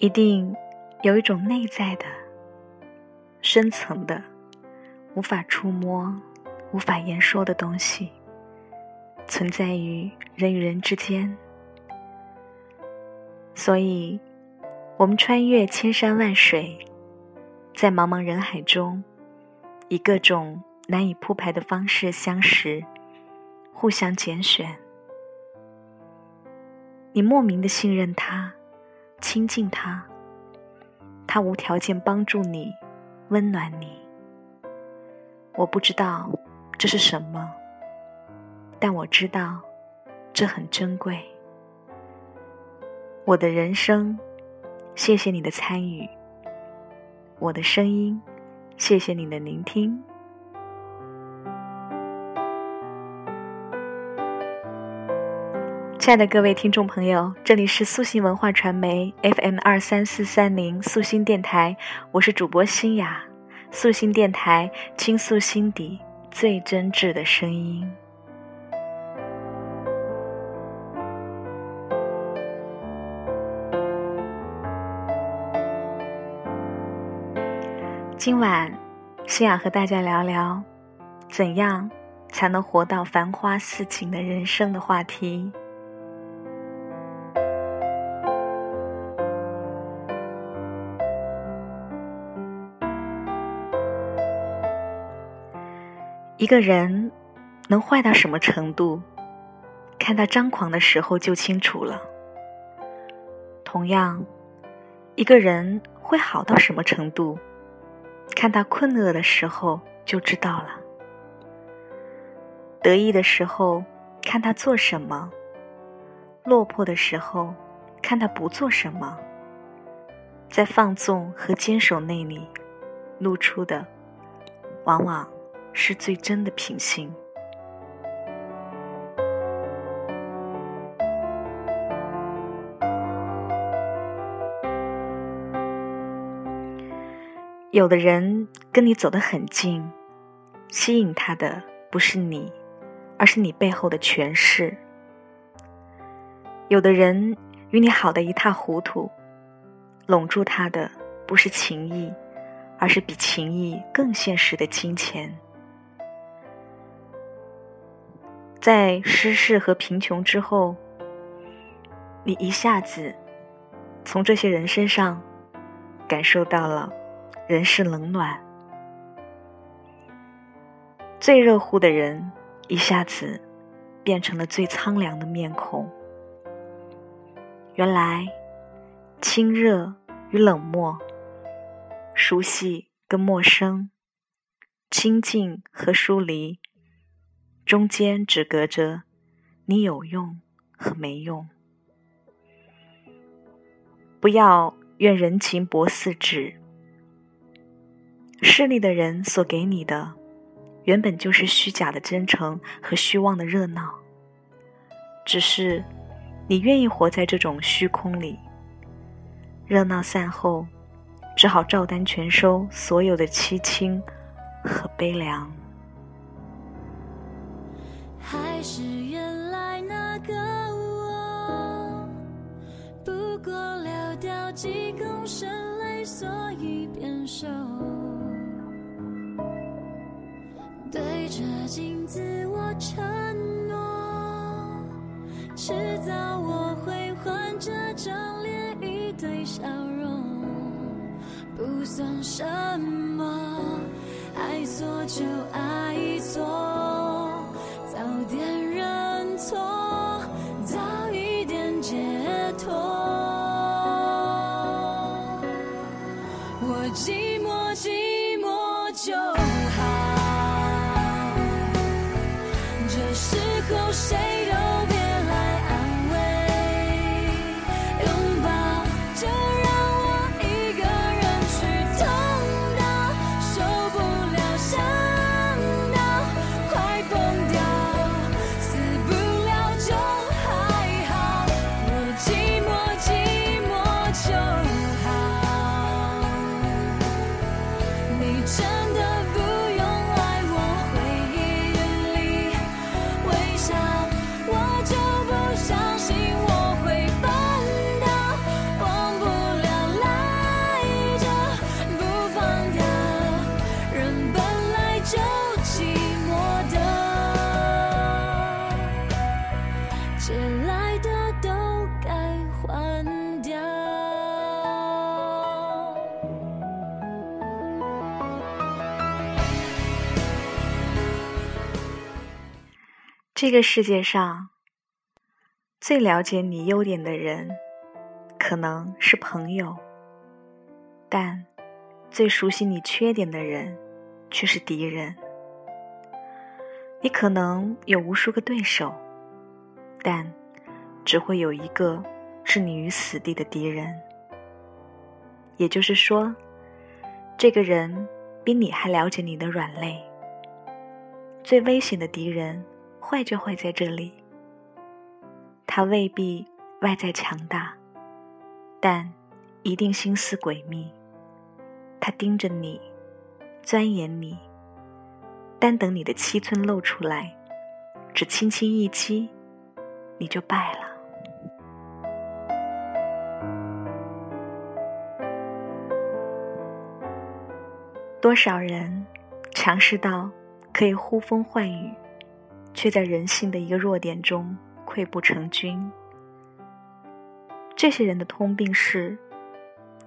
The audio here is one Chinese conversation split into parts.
一定有一种内在的、深层的、无法触摸、无法言说的东西，存在于人与人之间。所以，我们穿越千山万水，在茫茫人海中，以各种难以铺排的方式相识，互相拣选。你莫名的信任他。亲近他，他无条件帮助你，温暖你。我不知道这是什么，但我知道这很珍贵。我的人生，谢谢你的参与。我的声音，谢谢你的聆听。亲爱的各位听众朋友，这里是素心文化传媒 FM 二三四三零素心电台，我是主播新雅。素心电台倾诉心底最真挚的声音。今晚，新雅和大家聊聊，怎样才能活到繁花似锦的人生的话题。一个人能坏到什么程度，看他张狂的时候就清楚了。同样，一个人会好到什么程度，看他困厄的时候就知道了。得意的时候，看他做什么；落魄的时候，看他不做什么。在放纵和坚守内里，露出的，往往。是最真的品性。有的人跟你走得很近，吸引他的不是你，而是你背后的权势；有的人与你好的一塌糊涂，笼住他的不是情谊，而是比情谊更现实的金钱。在失势和贫穷之后，你一下子从这些人身上感受到了人世冷暖。最热乎的人一下子变成了最苍凉的面孔。原来，亲热与冷漠，熟悉跟陌生，亲近和疏离。中间只隔着你有用和没用。不要怨人情薄似纸。势利的人所给你的，原本就是虚假的真诚和虚妄的热闹。只是你愿意活在这种虚空里。热闹散后，只好照单全收所有的凄清和悲凉。还是原来那个我，不过流掉几公升泪，所以变瘦。对着镜子我承诺，迟早我会换这张脸，一堆笑容，不算什么，爱错就爱错。这个世界上最了解你优点的人，可能是朋友；但最熟悉你缺点的人，却是敌人。你可能有无数个对手，但只会有一个置你于死地的敌人。也就是说，这个人比你还了解你的软肋。最危险的敌人，坏就坏在这里。他未必外在强大，但一定心思诡秘。他盯着你，钻研你，单等你的七寸露出来，只轻轻一击，你就败了。多少人强势到可以呼风唤雨，却在人性的一个弱点中溃不成军。这些人的通病是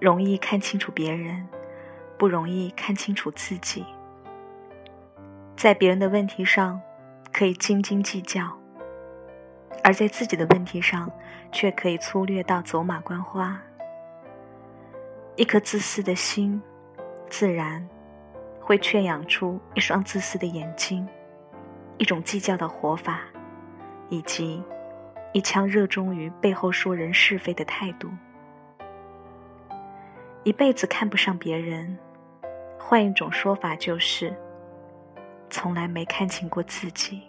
容易看清楚别人，不容易看清楚自己。在别人的问题上可以斤斤计较，而在自己的问题上却可以粗略到走马观花。一颗自私的心，自然。会圈养出一双自私的眼睛，一种计较的活法，以及一腔热衷于背后说人是非的态度。一辈子看不上别人，换一种说法就是，从来没看清过自己。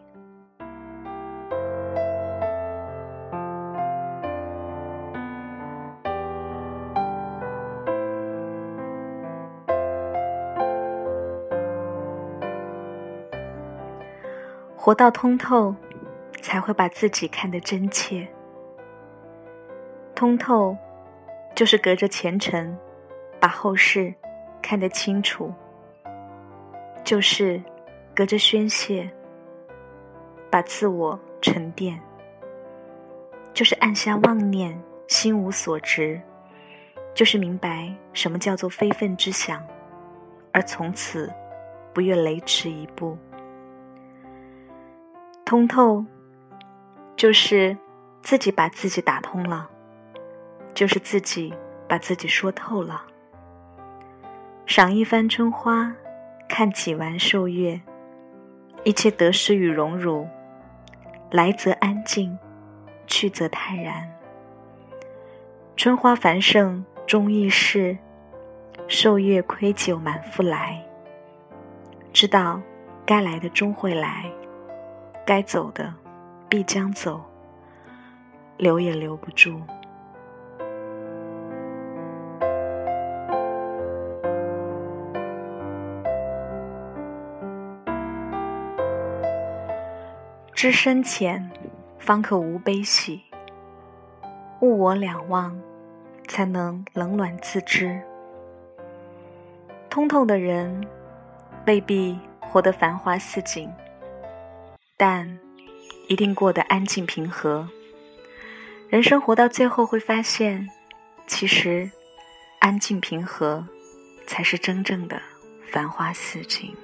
活到通透，才会把自己看得真切。通透，就是隔着前尘，把后事看得清楚；就是隔着宣泄，把自我沉淀；就是按下妄念，心无所执；就是明白什么叫做非分之想，而从此不越雷池一步。通透，就是自己把自己打通了，就是自己把自己说透了。赏一番春花，看几丸瘦月，一切得失与荣辱，来则安静，去则泰然。春花繁盛终易逝，瘦月亏酒满腹来。知道该来的终会来。该走的，必将走；留也留不住。知深浅，方可无悲喜；物我两忘，才能冷暖自知。通透的人，未必活得繁花似锦。但一定过得安静平和。人生活到最后会发现，其实安静平和才是真正的繁花似锦。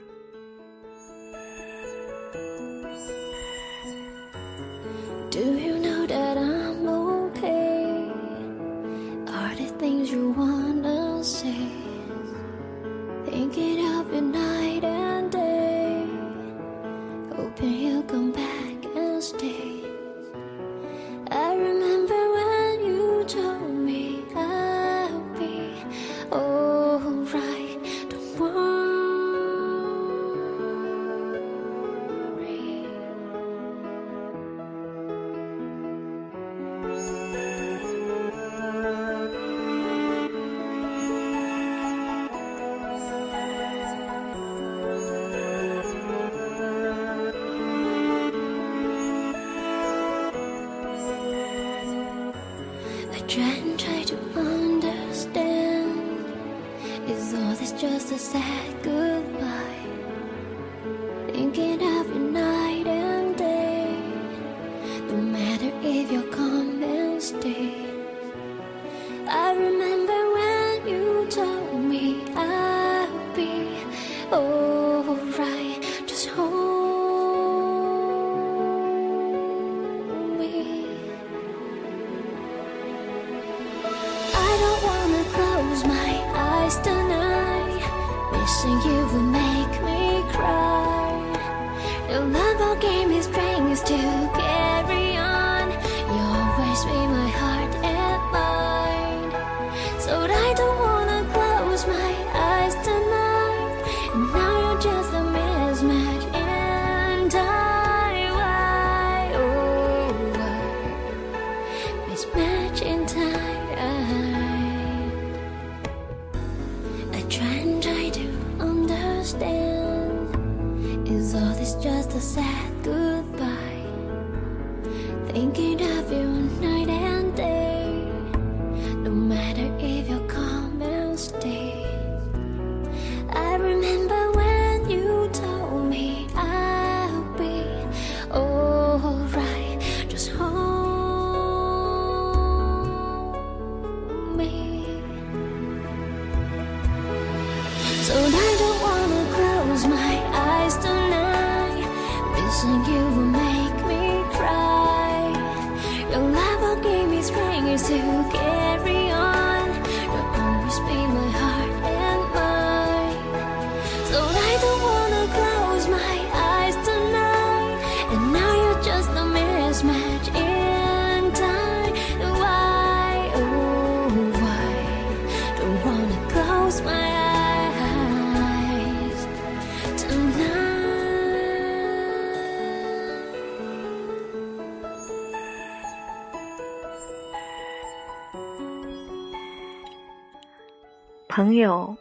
朋友，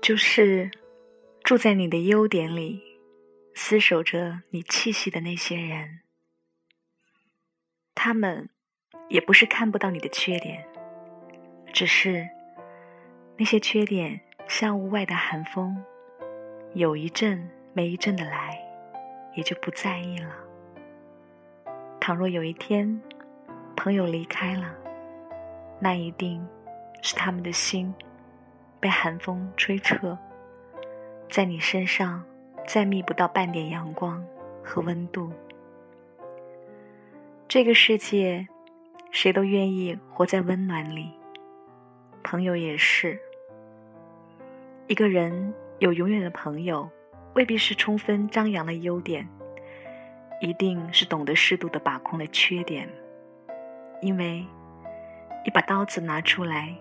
就是住在你的优点里，厮守着你气息的那些人。他们也不是看不到你的缺点，只是那些缺点像屋外的寒风，有一阵没一阵的来，也就不在意了。倘若有一天朋友离开了，那一定是他们的心被寒风吹彻，在你身上再觅不到半点阳光和温度。这个世界，谁都愿意活在温暖里，朋友也是。一个人有永远的朋友，未必是充分张扬了优点，一定是懂得适度的把控了缺点。因为一把刀子拿出来，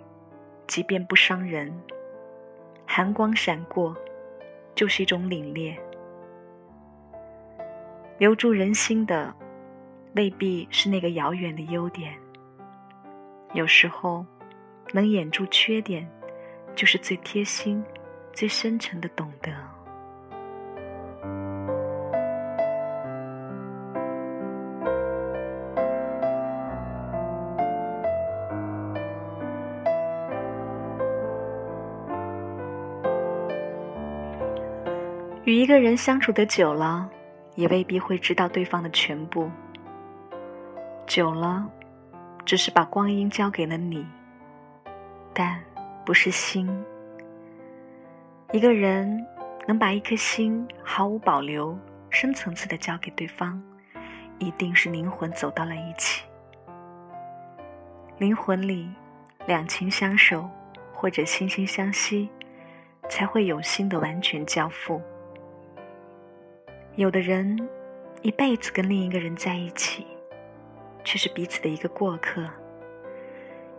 即便不伤人，寒光闪过，就是一种凛冽。留住人心的，未必是那个遥远的优点。有时候，能掩住缺点，就是最贴心、最深沉的懂得。与一个人相处的久了，也未必会知道对方的全部。久了，只是把光阴交给了你，但不是心。一个人能把一颗心毫无保留、深层次的交给对方，一定是灵魂走到了一起。灵魂里两情相守，或者惺惺相惜，才会有心的完全交付。有的人一辈子跟另一个人在一起，却是彼此的一个过客，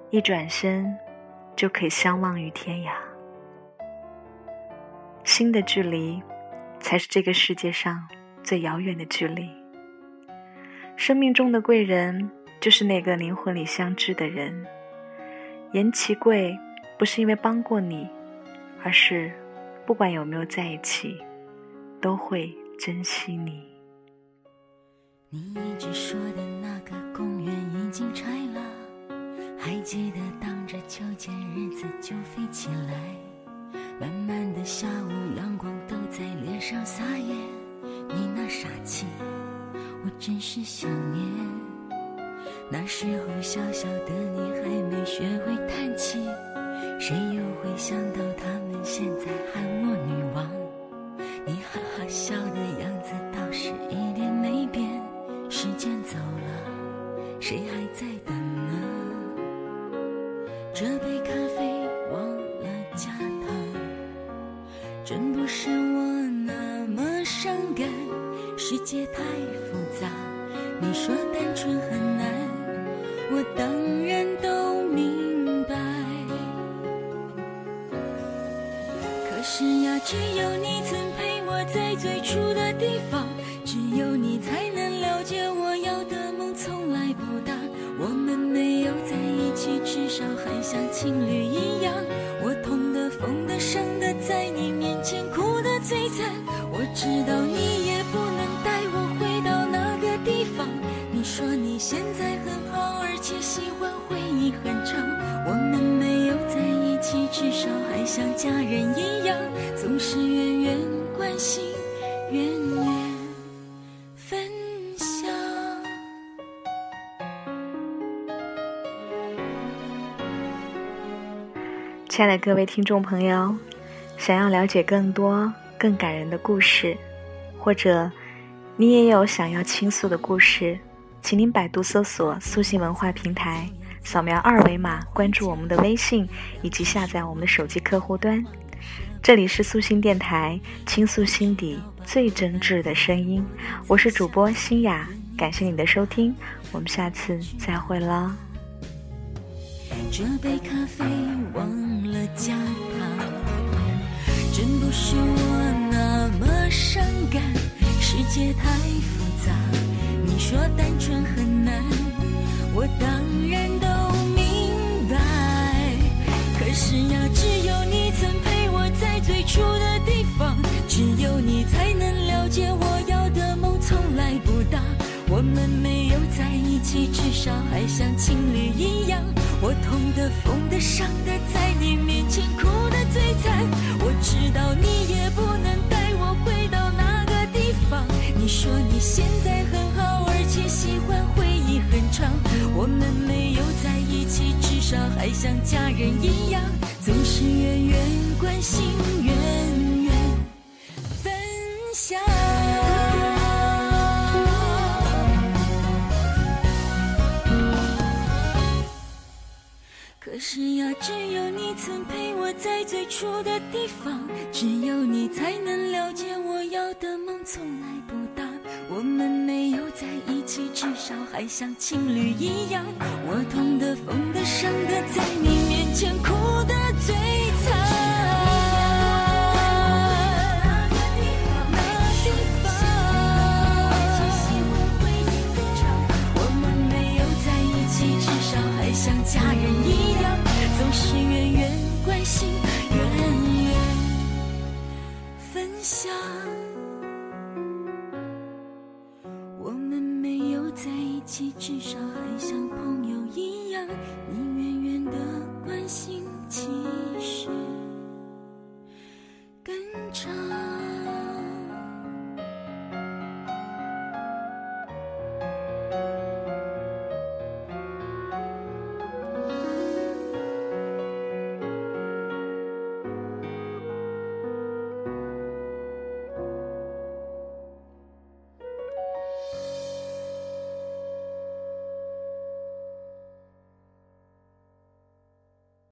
一转身就可以相忘于天涯。心的距离，才是这个世界上最遥远的距离。生命中的贵人，就是那个灵魂里相知的人。言其贵，不是因为帮过你，而是不管有没有在一起，都会珍惜你。你一直说的那个公园已经拆了，还记得当着秋千日子就飞起来，慢慢的下午阳光都在脸上撒野，你那傻气，我真是想念。那时候小小的你还没学会叹气，谁又会想到他们现在喊我女王？你哈哈笑的样子倒是一点没变时间走了谁还在等呢这杯咖啡忘了加糖真不是我那么伤感世界太复杂你说单纯很难我当然都明白可是呀只有你我在最初的地方，只有你才能了解我要的梦从来不大。我们没有在一起，至少还像情侣一样。我痛的、疯的、伤的，在你面前哭得最惨。我知道你也不能带我回到那个地方。你说你现在很好，而且喜欢回忆很长。我们没有在一起，至少还像家人一样，总是远远关心，远远分享。亲爱的各位听众朋友，想要了解更多更感人的故事，或者你也有想要倾诉的故事，请您百度搜索“苏信文化平台”，扫描二维码关注我们的微信，以及下载我们的手机客户端。这里是素心电台，倾诉心底最真挚的声音。我是主播欣雅，感谢你的收听，我们下次再会了。这杯咖啡忘了加糖，真不是我那么伤感。世界太复杂，你说单纯很难，我当然都明白。可是呀，只有你曾陪我在最初的地方，只有你才能了解我要的梦从来不大。我们没有在一起，至少还像情侣一样。我痛的、疯的、伤的，在你面前哭得最惨。我知道你也不能带我回到那个地方。你说你现在很好，而且喜欢回忆很长。我们没有在一起，至少还像家人一样，总是远远关心，远远分享。可是呀，只有你曾陪我在最初的地方，只有你才能了解我要的梦从来不大。我们没在一起，至少还像情侣一样。我痛的、疯的、伤的，在你面前哭得最惨。那地方，我们没有在一起，至少还像家人一样，总是远远关心，远远分享。至少还像朋友一样，你远远的关心，其实。